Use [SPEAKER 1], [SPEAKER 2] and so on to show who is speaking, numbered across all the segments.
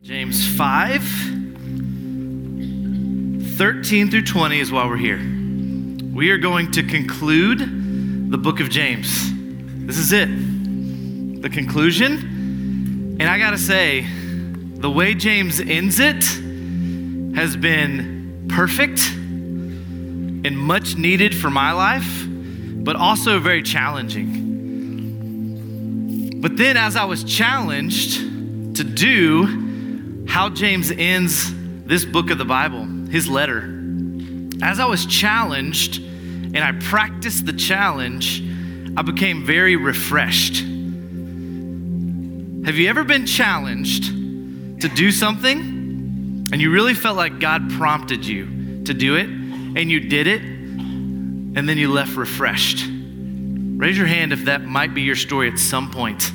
[SPEAKER 1] James 5, 13 through 20 is why we're here. We are going to conclude the book of James. This is it, the conclusion. And I gotta say, the way James ends it has been perfect and much needed for my life, but also very challenging. But then, as I was challenged to do how James ends this book of the Bible, his letter. As I was challenged and I practiced the challenge, I became very refreshed. Have you ever been challenged to do something and you really felt like God prompted you to do it and you did it and then you left refreshed? Raise your hand if that might be your story at some point.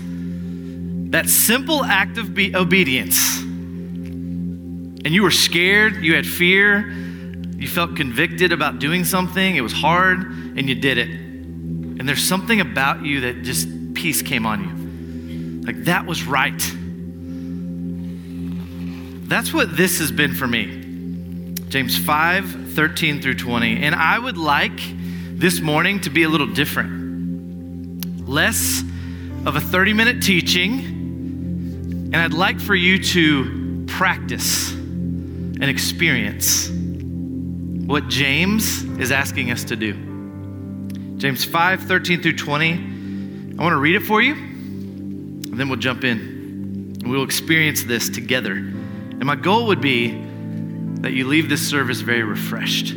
[SPEAKER 1] That simple act of be- obedience and you were scared, you had fear, you felt convicted about doing something, it was hard, and you did it. And there's something about you that just peace came on you. Like that was right. That's what this has been for me. James 5 13 through 20. And I would like this morning to be a little different. Less of a 30 minute teaching, and I'd like for you to practice and experience what James is asking us to do. James 5 13 through 20. I want to read it for you, and then we'll jump in. We'll experience this together. And my goal would be that you leave this service very refreshed.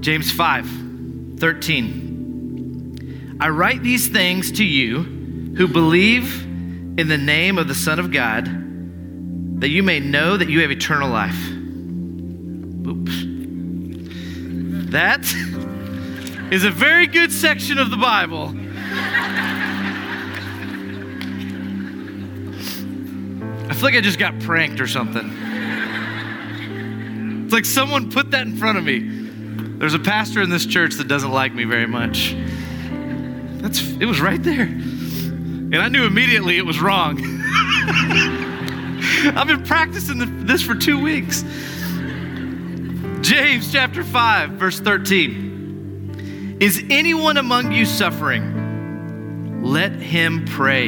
[SPEAKER 1] James 5 13. I write these things to you who believe in the name of the Son of God, that you may know that you have eternal life. Oops. That is a very good section of the Bible. I feel like I just got pranked or something. It's like someone put that in front of me. There's a pastor in this church that doesn't like me very much. That's it was right there. And I knew immediately it was wrong. I've been practicing this for two weeks. James chapter 5, verse 13. Is anyone among you suffering? Let him pray.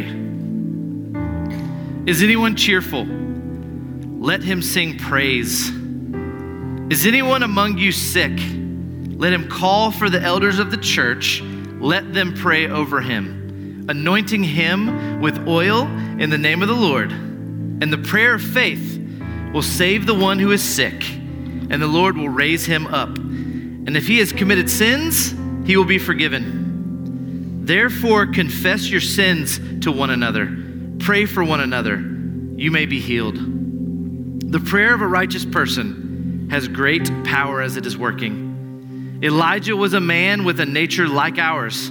[SPEAKER 1] Is anyone cheerful? Let him sing praise. Is anyone among you sick? Let him call for the elders of the church. Let them pray over him anointing him with oil in the name of the Lord. And the prayer of faith will save the one who is sick, and the Lord will raise him up. And if he has committed sins, he will be forgiven. Therefore, confess your sins to one another, pray for one another, you may be healed. The prayer of a righteous person has great power as it is working. Elijah was a man with a nature like ours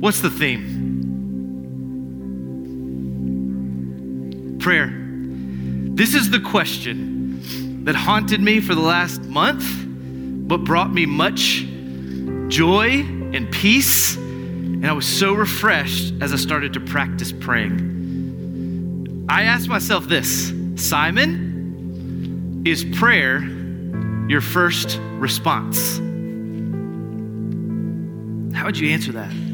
[SPEAKER 1] What's the theme? Prayer. This is the question that haunted me for the last month, but brought me much joy and peace. And I was so refreshed as I started to practice praying. I asked myself this Simon, is prayer your first response? How would you answer that?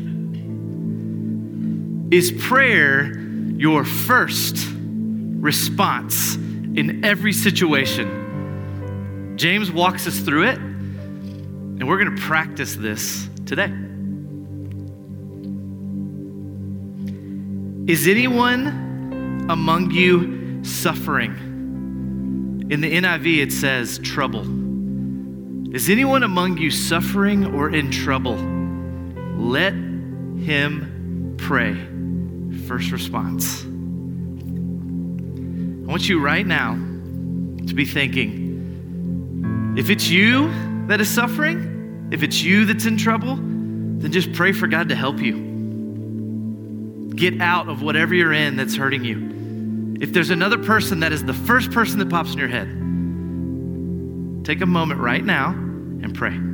[SPEAKER 1] Is prayer your first response in every situation? James walks us through it, and we're going to practice this today. Is anyone among you suffering? In the NIV, it says trouble. Is anyone among you suffering or in trouble? Let him pray first response. I want you right now to be thinking if it's you that is suffering, if it's you that's in trouble, then just pray for God to help you. Get out of whatever you're in that's hurting you. If there's another person that is the first person that pops in your head, take a moment right now and pray.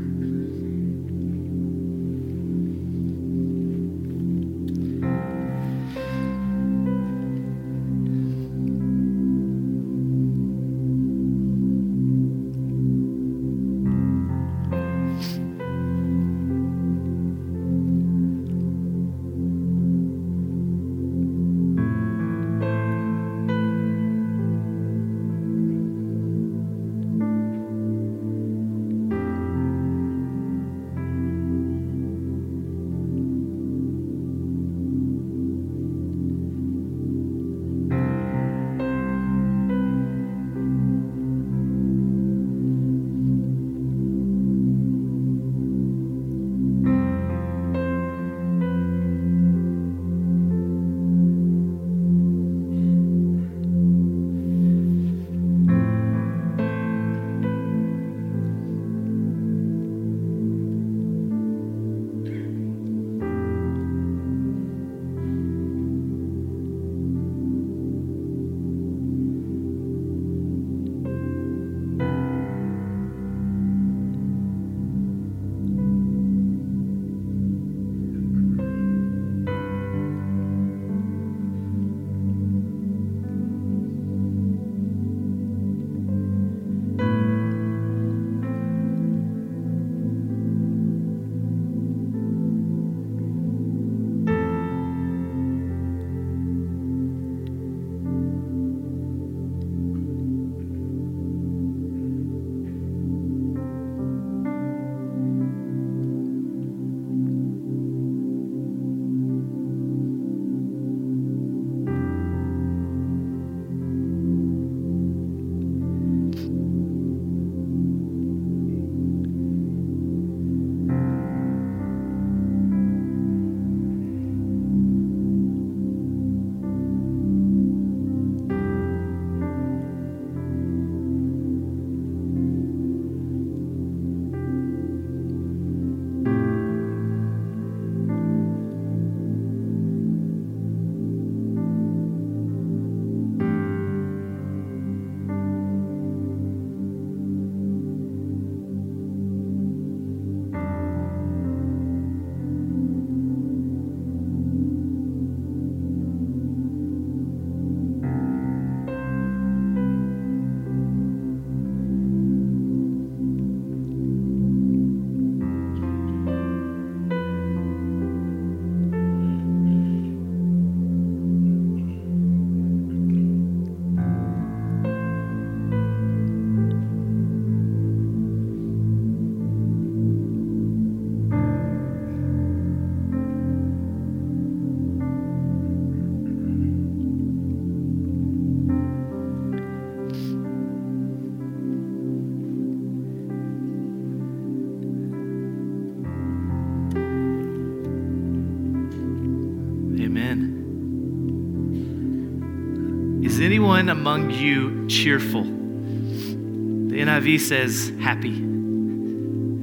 [SPEAKER 1] Anyone among you cheerful? The NIV says happy.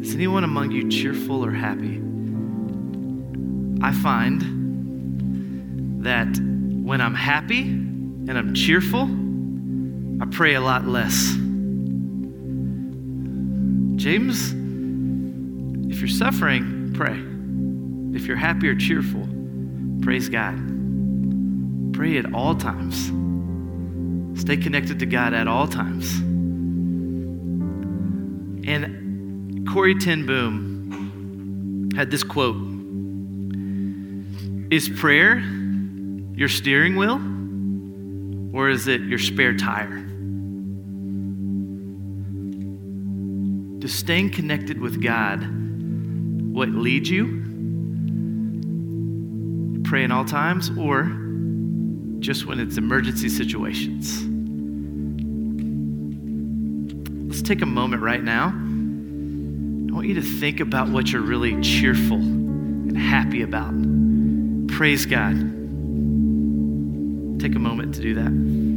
[SPEAKER 1] Is anyone among you cheerful or happy? I find that when I'm happy and I'm cheerful, I pray a lot less. James, if you're suffering, pray. If you're happy or cheerful, praise God. Pray at all times. Stay connected to God at all times. And Corrie ten Boom had this quote Is prayer your steering wheel, or is it your spare tire? Does staying connected with God what leads you? Pray in all times, or just when it's emergency situations? Let's take a moment right now. I want you to think about what you're really cheerful and happy about. Praise God. take a moment to do that.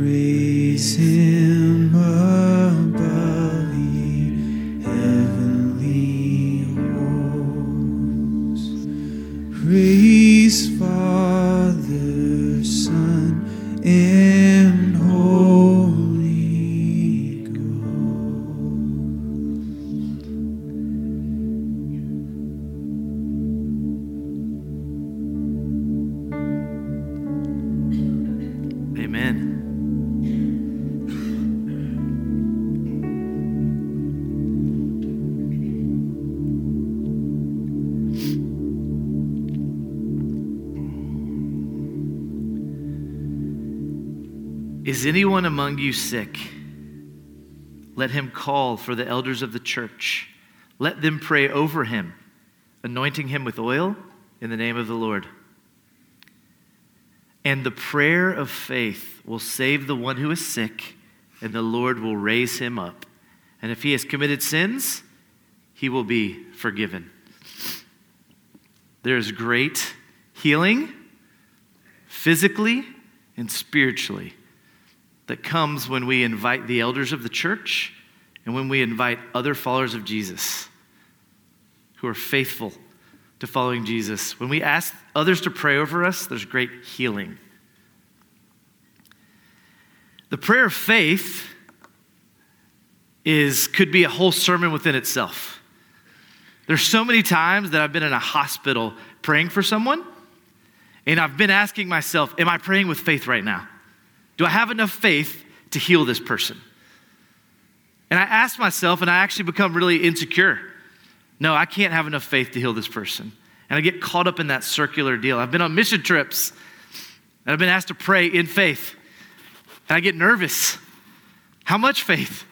[SPEAKER 1] Is anyone among you sick? Let him call for the elders of the church. Let them pray over him, anointing him with oil in the name of the Lord. And the prayer of faith will save the one who is sick, and the Lord will raise him up. And if he has committed sins, he will be forgiven. There's great healing, physically and spiritually that comes when we invite the elders of the church and when we invite other followers of Jesus who are faithful to following Jesus. When we ask others to pray over us, there's great healing. The prayer of faith is could be a whole sermon within itself. There's so many times that I've been in a hospital praying for someone, and I've been asking myself, Am I praying with faith right now? Do I have enough faith to heal this person? And I ask myself, and I actually become really insecure. No, I can't have enough faith to heal this person. And I get caught up in that circular deal. I've been on mission trips, and I've been asked to pray in faith. And I get nervous. How much faith?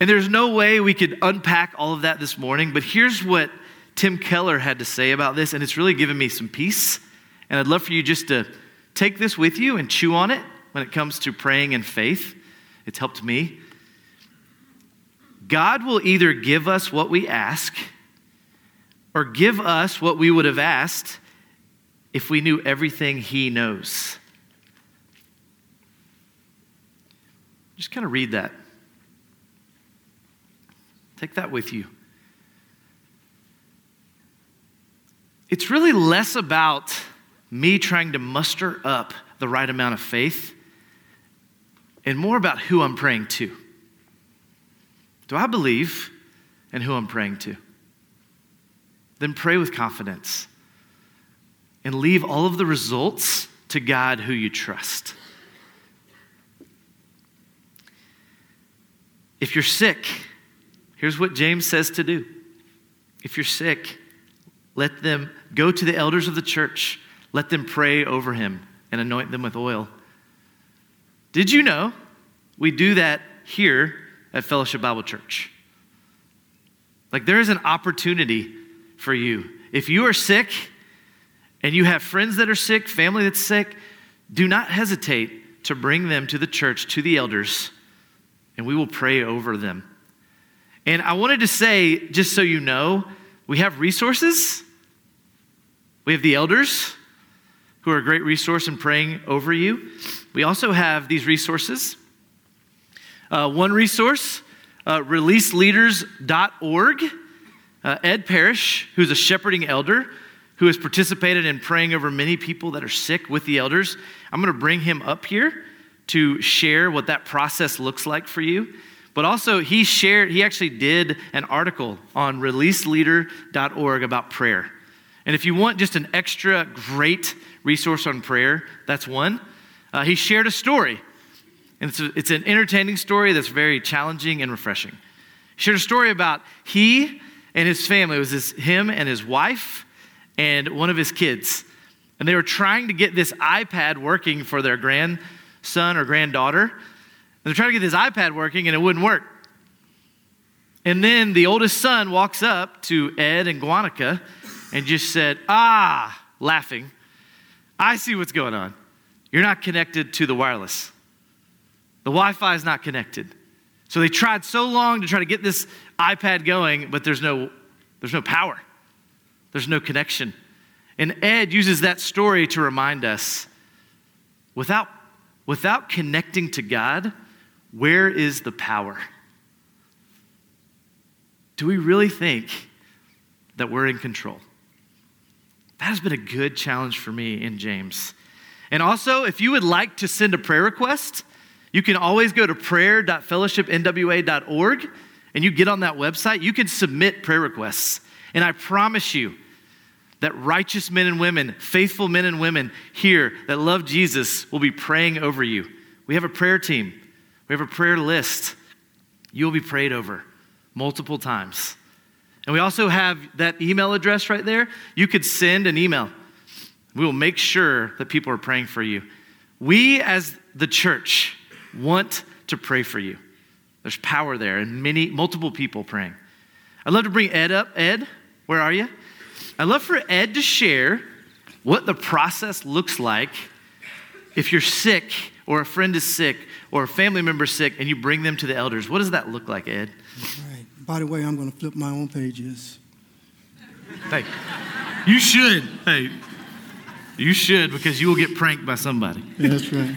[SPEAKER 1] And there's no way we could unpack all of that this morning, but here's what Tim Keller had to say about this, and it's really given me some peace. And I'd love for you just to take this with you and chew on it when it comes to praying in faith. it's helped me. God will either give us what we ask or give us what we would have asked if we knew everything He knows. Just kind of read that. Take that with you. It's really less about me trying to muster up the right amount of faith and more about who I'm praying to. Do I believe in who I'm praying to? Then pray with confidence and leave all of the results to God who you trust. If you're sick, here's what James says to do. If you're sick, let them go to the elders of the church, let them pray over him and anoint them with oil. Did you know we do that here at Fellowship Bible Church? Like there is an opportunity for you. If you are sick and you have friends that are sick, family that's sick, do not hesitate to bring them to the church, to the elders, and we will pray over them. And I wanted to say, just so you know, we have resources. We have the elders who are a great resource in praying over you. We also have these resources. Uh, one resource, uh, releaseleaders.org. Uh, Ed Parrish, who's a shepherding elder, who has participated in praying over many people that are sick with the elders. I'm going to bring him up here to share what that process looks like for you. But also, he shared, he actually did an article on releaseleader.org about prayer. And if you want just an extra great resource on prayer, that's one. Uh, he shared a story. And it's, a, it's an entertaining story that's very challenging and refreshing. He shared a story about he and his family. It was his, him and his wife and one of his kids. And they were trying to get this iPad working for their grandson or granddaughter. And they're trying to get this iPad working, and it wouldn't work. And then the oldest son walks up to Ed and Guanica and just said, Ah, laughing, I see what's going on. You're not connected to the wireless. The Wi Fi is not connected. So they tried so long to try to get this iPad going, but there's no, there's no power, there's no connection. And Ed uses that story to remind us without, without connecting to God, where is the power? Do we really think that we're in control? That has been a good challenge for me in James. And also, if you would like to send a prayer request, you can always go to prayer.fellowshipnwa.org and you get on that website. You can submit prayer requests. And I promise you that righteous men and women, faithful men and women here that love Jesus will be praying over you. We have a prayer team, we have a prayer list. You'll be prayed over multiple times. And we also have that email address right there. You could send an email. We will make sure that people are praying for you. We, as the church, want to pray for you. There's power there and many, multiple people praying. I'd love to bring Ed up. Ed, where are you? I'd love for Ed to share what the process looks like if you're sick or a friend is sick or a family member sick and you bring them to the elders. What does that look like, Ed?
[SPEAKER 2] By the way, I'm going to flip my own pages.
[SPEAKER 1] Hey, you should. Hey, you should because you will get pranked by somebody.
[SPEAKER 2] Yeah, that's right.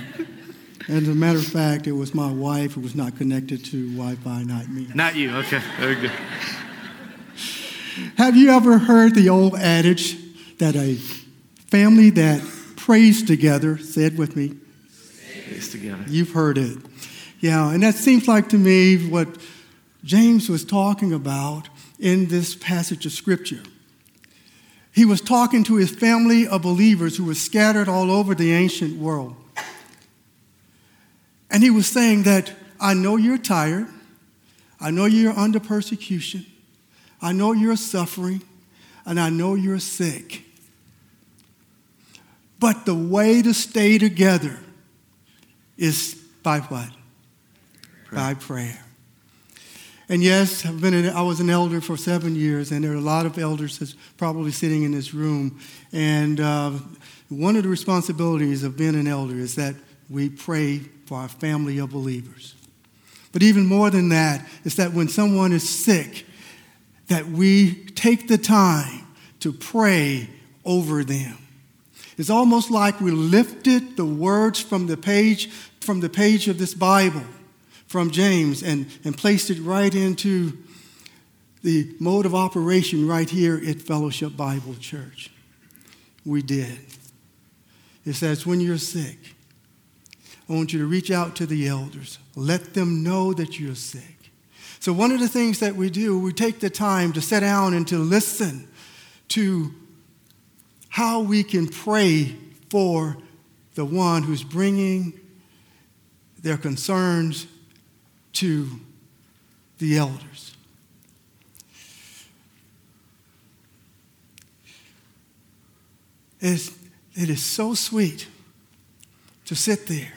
[SPEAKER 2] As a matter of fact, it was my wife who was not connected to Wi Fi, not me.
[SPEAKER 1] Not you. Okay, very good.
[SPEAKER 2] Have you ever heard the old adage that a family that prays together, say it with me,
[SPEAKER 1] prays together.
[SPEAKER 2] You've heard it. Yeah, and that seems like to me what James was talking about in this passage of Scripture. He was talking to his family of believers who were scattered all over the ancient world. And he was saying that I know you're tired. I know you're under persecution. I know you're suffering. And I know you're sick. But the way to stay together is by what? Prayer. By prayer. And yes, I've been an, I was an elder for seven years, and there are a lot of elders that's probably sitting in this room. And uh, one of the responsibilities of being an elder is that we pray for our family of believers. But even more than that is that when someone is sick, that we take the time to pray over them. It's almost like we lifted the words from the page from the page of this Bible from James and, and placed it right into the mode of operation right here at Fellowship Bible Church. We did. It says, when you're sick, I want you to reach out to the elders. Let them know that you're sick. So, one of the things that we do, we take the time to sit down and to listen to how we can pray for the one who's bringing their concerns to the elders. It's, it is so sweet to sit there,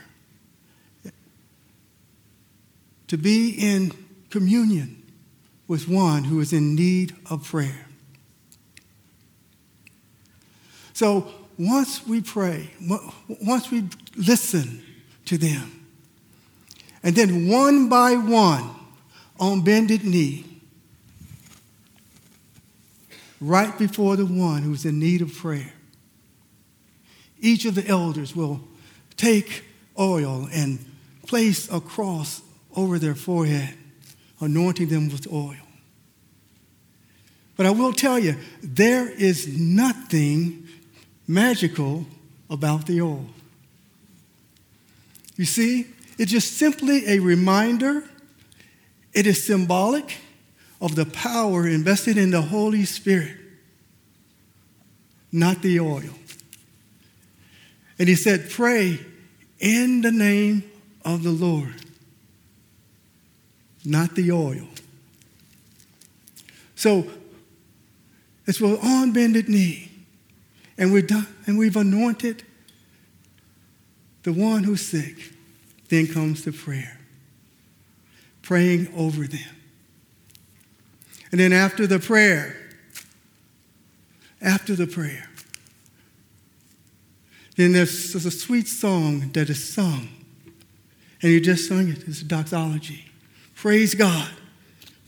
[SPEAKER 2] to be in communion with one who is in need of prayer. So once we pray, once we listen to them, and then one by one, on bended knee, right before the one who's in need of prayer, each of the elders will take oil and place a cross over their forehead, anointing them with oil. But I will tell you, there is nothing magical about the oil. You see, it's just simply a reminder, it is symbolic of the power invested in the Holy Spirit, not the oil. And he said, Pray in the name of the Lord, not the oil. So, it's with on bended knee, and, we're done, and we've anointed the one who's sick. Then comes the prayer, praying over them. And then after the prayer, after the prayer, then there's, there's a sweet song that is sung. And you just sung it. It's a doxology. Praise God,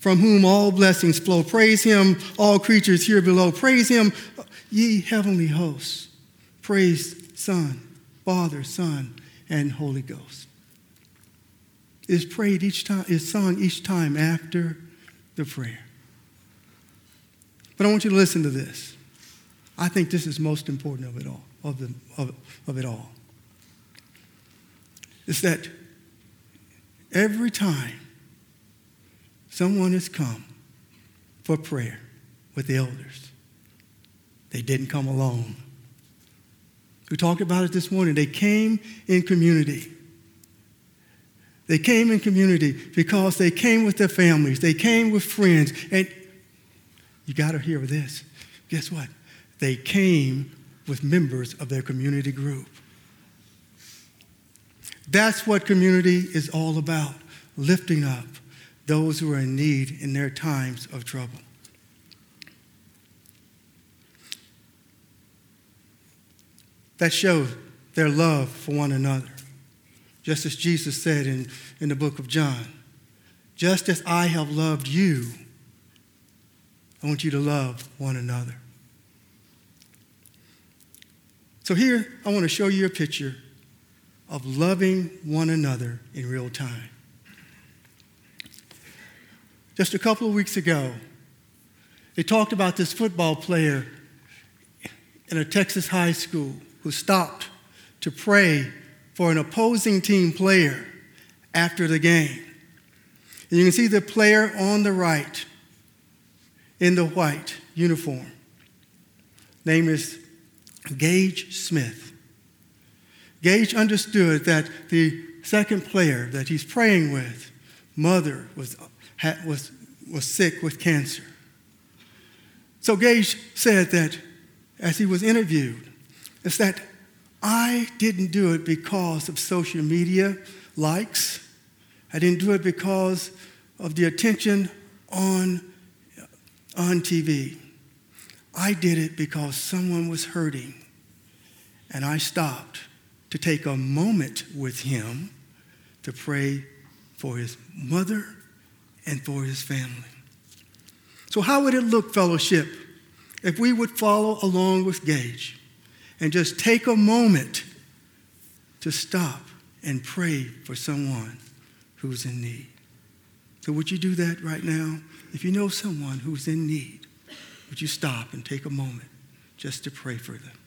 [SPEAKER 2] from whom all blessings flow. Praise him, all creatures here below. Praise him, ye heavenly hosts. Praise Son, Father, Son, and Holy Ghost is prayed each time, is sung each time after the prayer. But I want you to listen to this. I think this is most important of it all, of, the, of, of it all. Is that every time someone has come for prayer with the elders, they didn't come alone. We talked about it this morning. They came in community. They came in community because they came with their families, they came with friends. And you got to hear this. Guess what? They came with members of their community group. That's what community is all about lifting up those who are in need in their times of trouble. That shows their love for one another just as Jesus said in, in the book of John. Just as I have loved you, I want you to love one another. So, here I want to show you a picture of loving one another in real time. Just a couple of weeks ago, they talked about this football player in a Texas high school who stopped to pray for an opposing team player after the game. And you can see the player on the right in the white uniform. Name is Gage Smith. Gage understood that the second player that he's praying with, mother, was, was, was sick with cancer. So Gage said that as he was interviewed, it's that I didn't do it because of social media likes. I didn't do it because of the attention on, on TV. I did it because someone was hurting. And I stopped to take a moment with him to pray for his mother, and for his family. So, how would it look, fellowship, if we would follow along with Gage and just take a moment to stop and pray for someone who's in need? So, would you do that right now? If you know someone who's in need, would you stop and take a moment just to pray for them?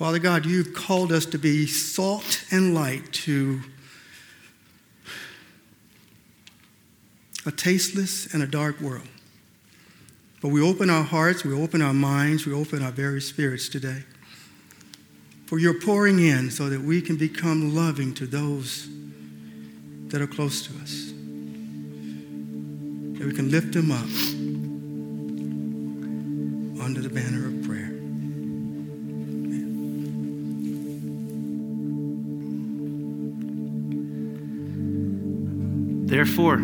[SPEAKER 2] Father God, you've called us to be salt and light to a tasteless and a dark world. But we open our hearts, we open our minds, we open our very spirits today. For you're pouring in so that we can become loving to those that are close to us. That we can lift them up under the banner of prayer.
[SPEAKER 1] Therefore,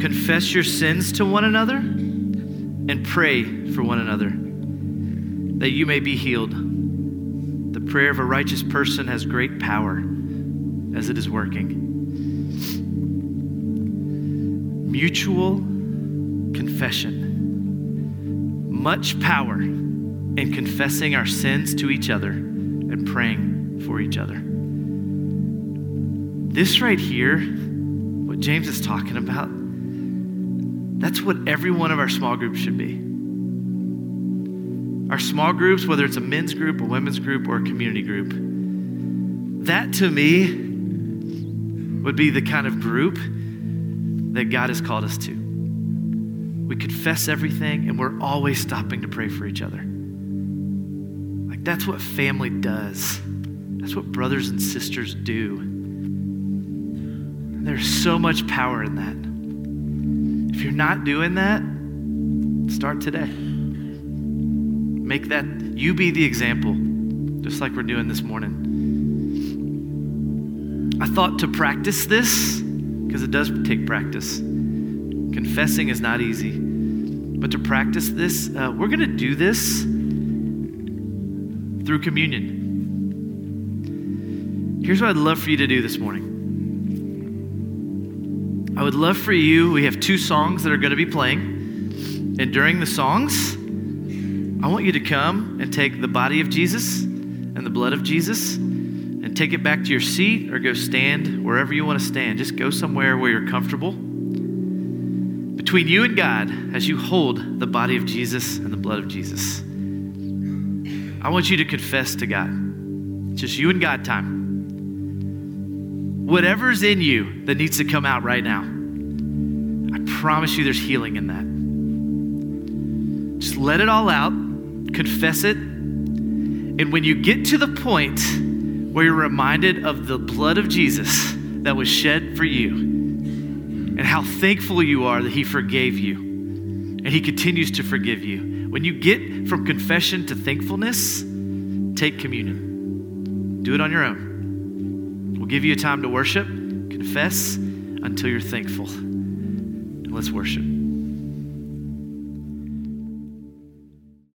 [SPEAKER 1] confess your sins to one another and pray for one another that you may be healed. The prayer of a righteous person has great power as it is working. Mutual confession. Much power in confessing our sins to each other and praying for each other. This right here, what James is talking about, that's what every one of our small groups should be. Our small groups, whether it's a men's group, a women's group, or a community group, that to me would be the kind of group that God has called us to. We confess everything and we're always stopping to pray for each other. Like that's what family does, that's what brothers and sisters do. There's so much power in that. If you're not doing that, start today. Make that, you be the example, just like we're doing this morning. I thought to practice this, because it does take practice. Confessing is not easy. But to practice this, uh, we're going to do this through communion. Here's what I'd love for you to do this morning. I would love for you, we have two songs that are going to be playing. And during the songs, I want you to come and take the body of Jesus and the blood of Jesus and take it back to your seat or go stand wherever you want to stand. Just go somewhere where you're comfortable. Between you and God, as you hold the body of Jesus and the blood of Jesus, I want you to confess to God. It's just you and God time whatever's in you that needs to come out right now, I promise you there's healing in that. Just let it all out, confess it, and when you get to the point where you're reminded of the blood of Jesus that was shed for you and how thankful you are that He forgave you and He continues to forgive you, when you get from confession to thankfulness, take communion. Do it on your own. Give you a time to worship, confess until you're thankful. let's worship.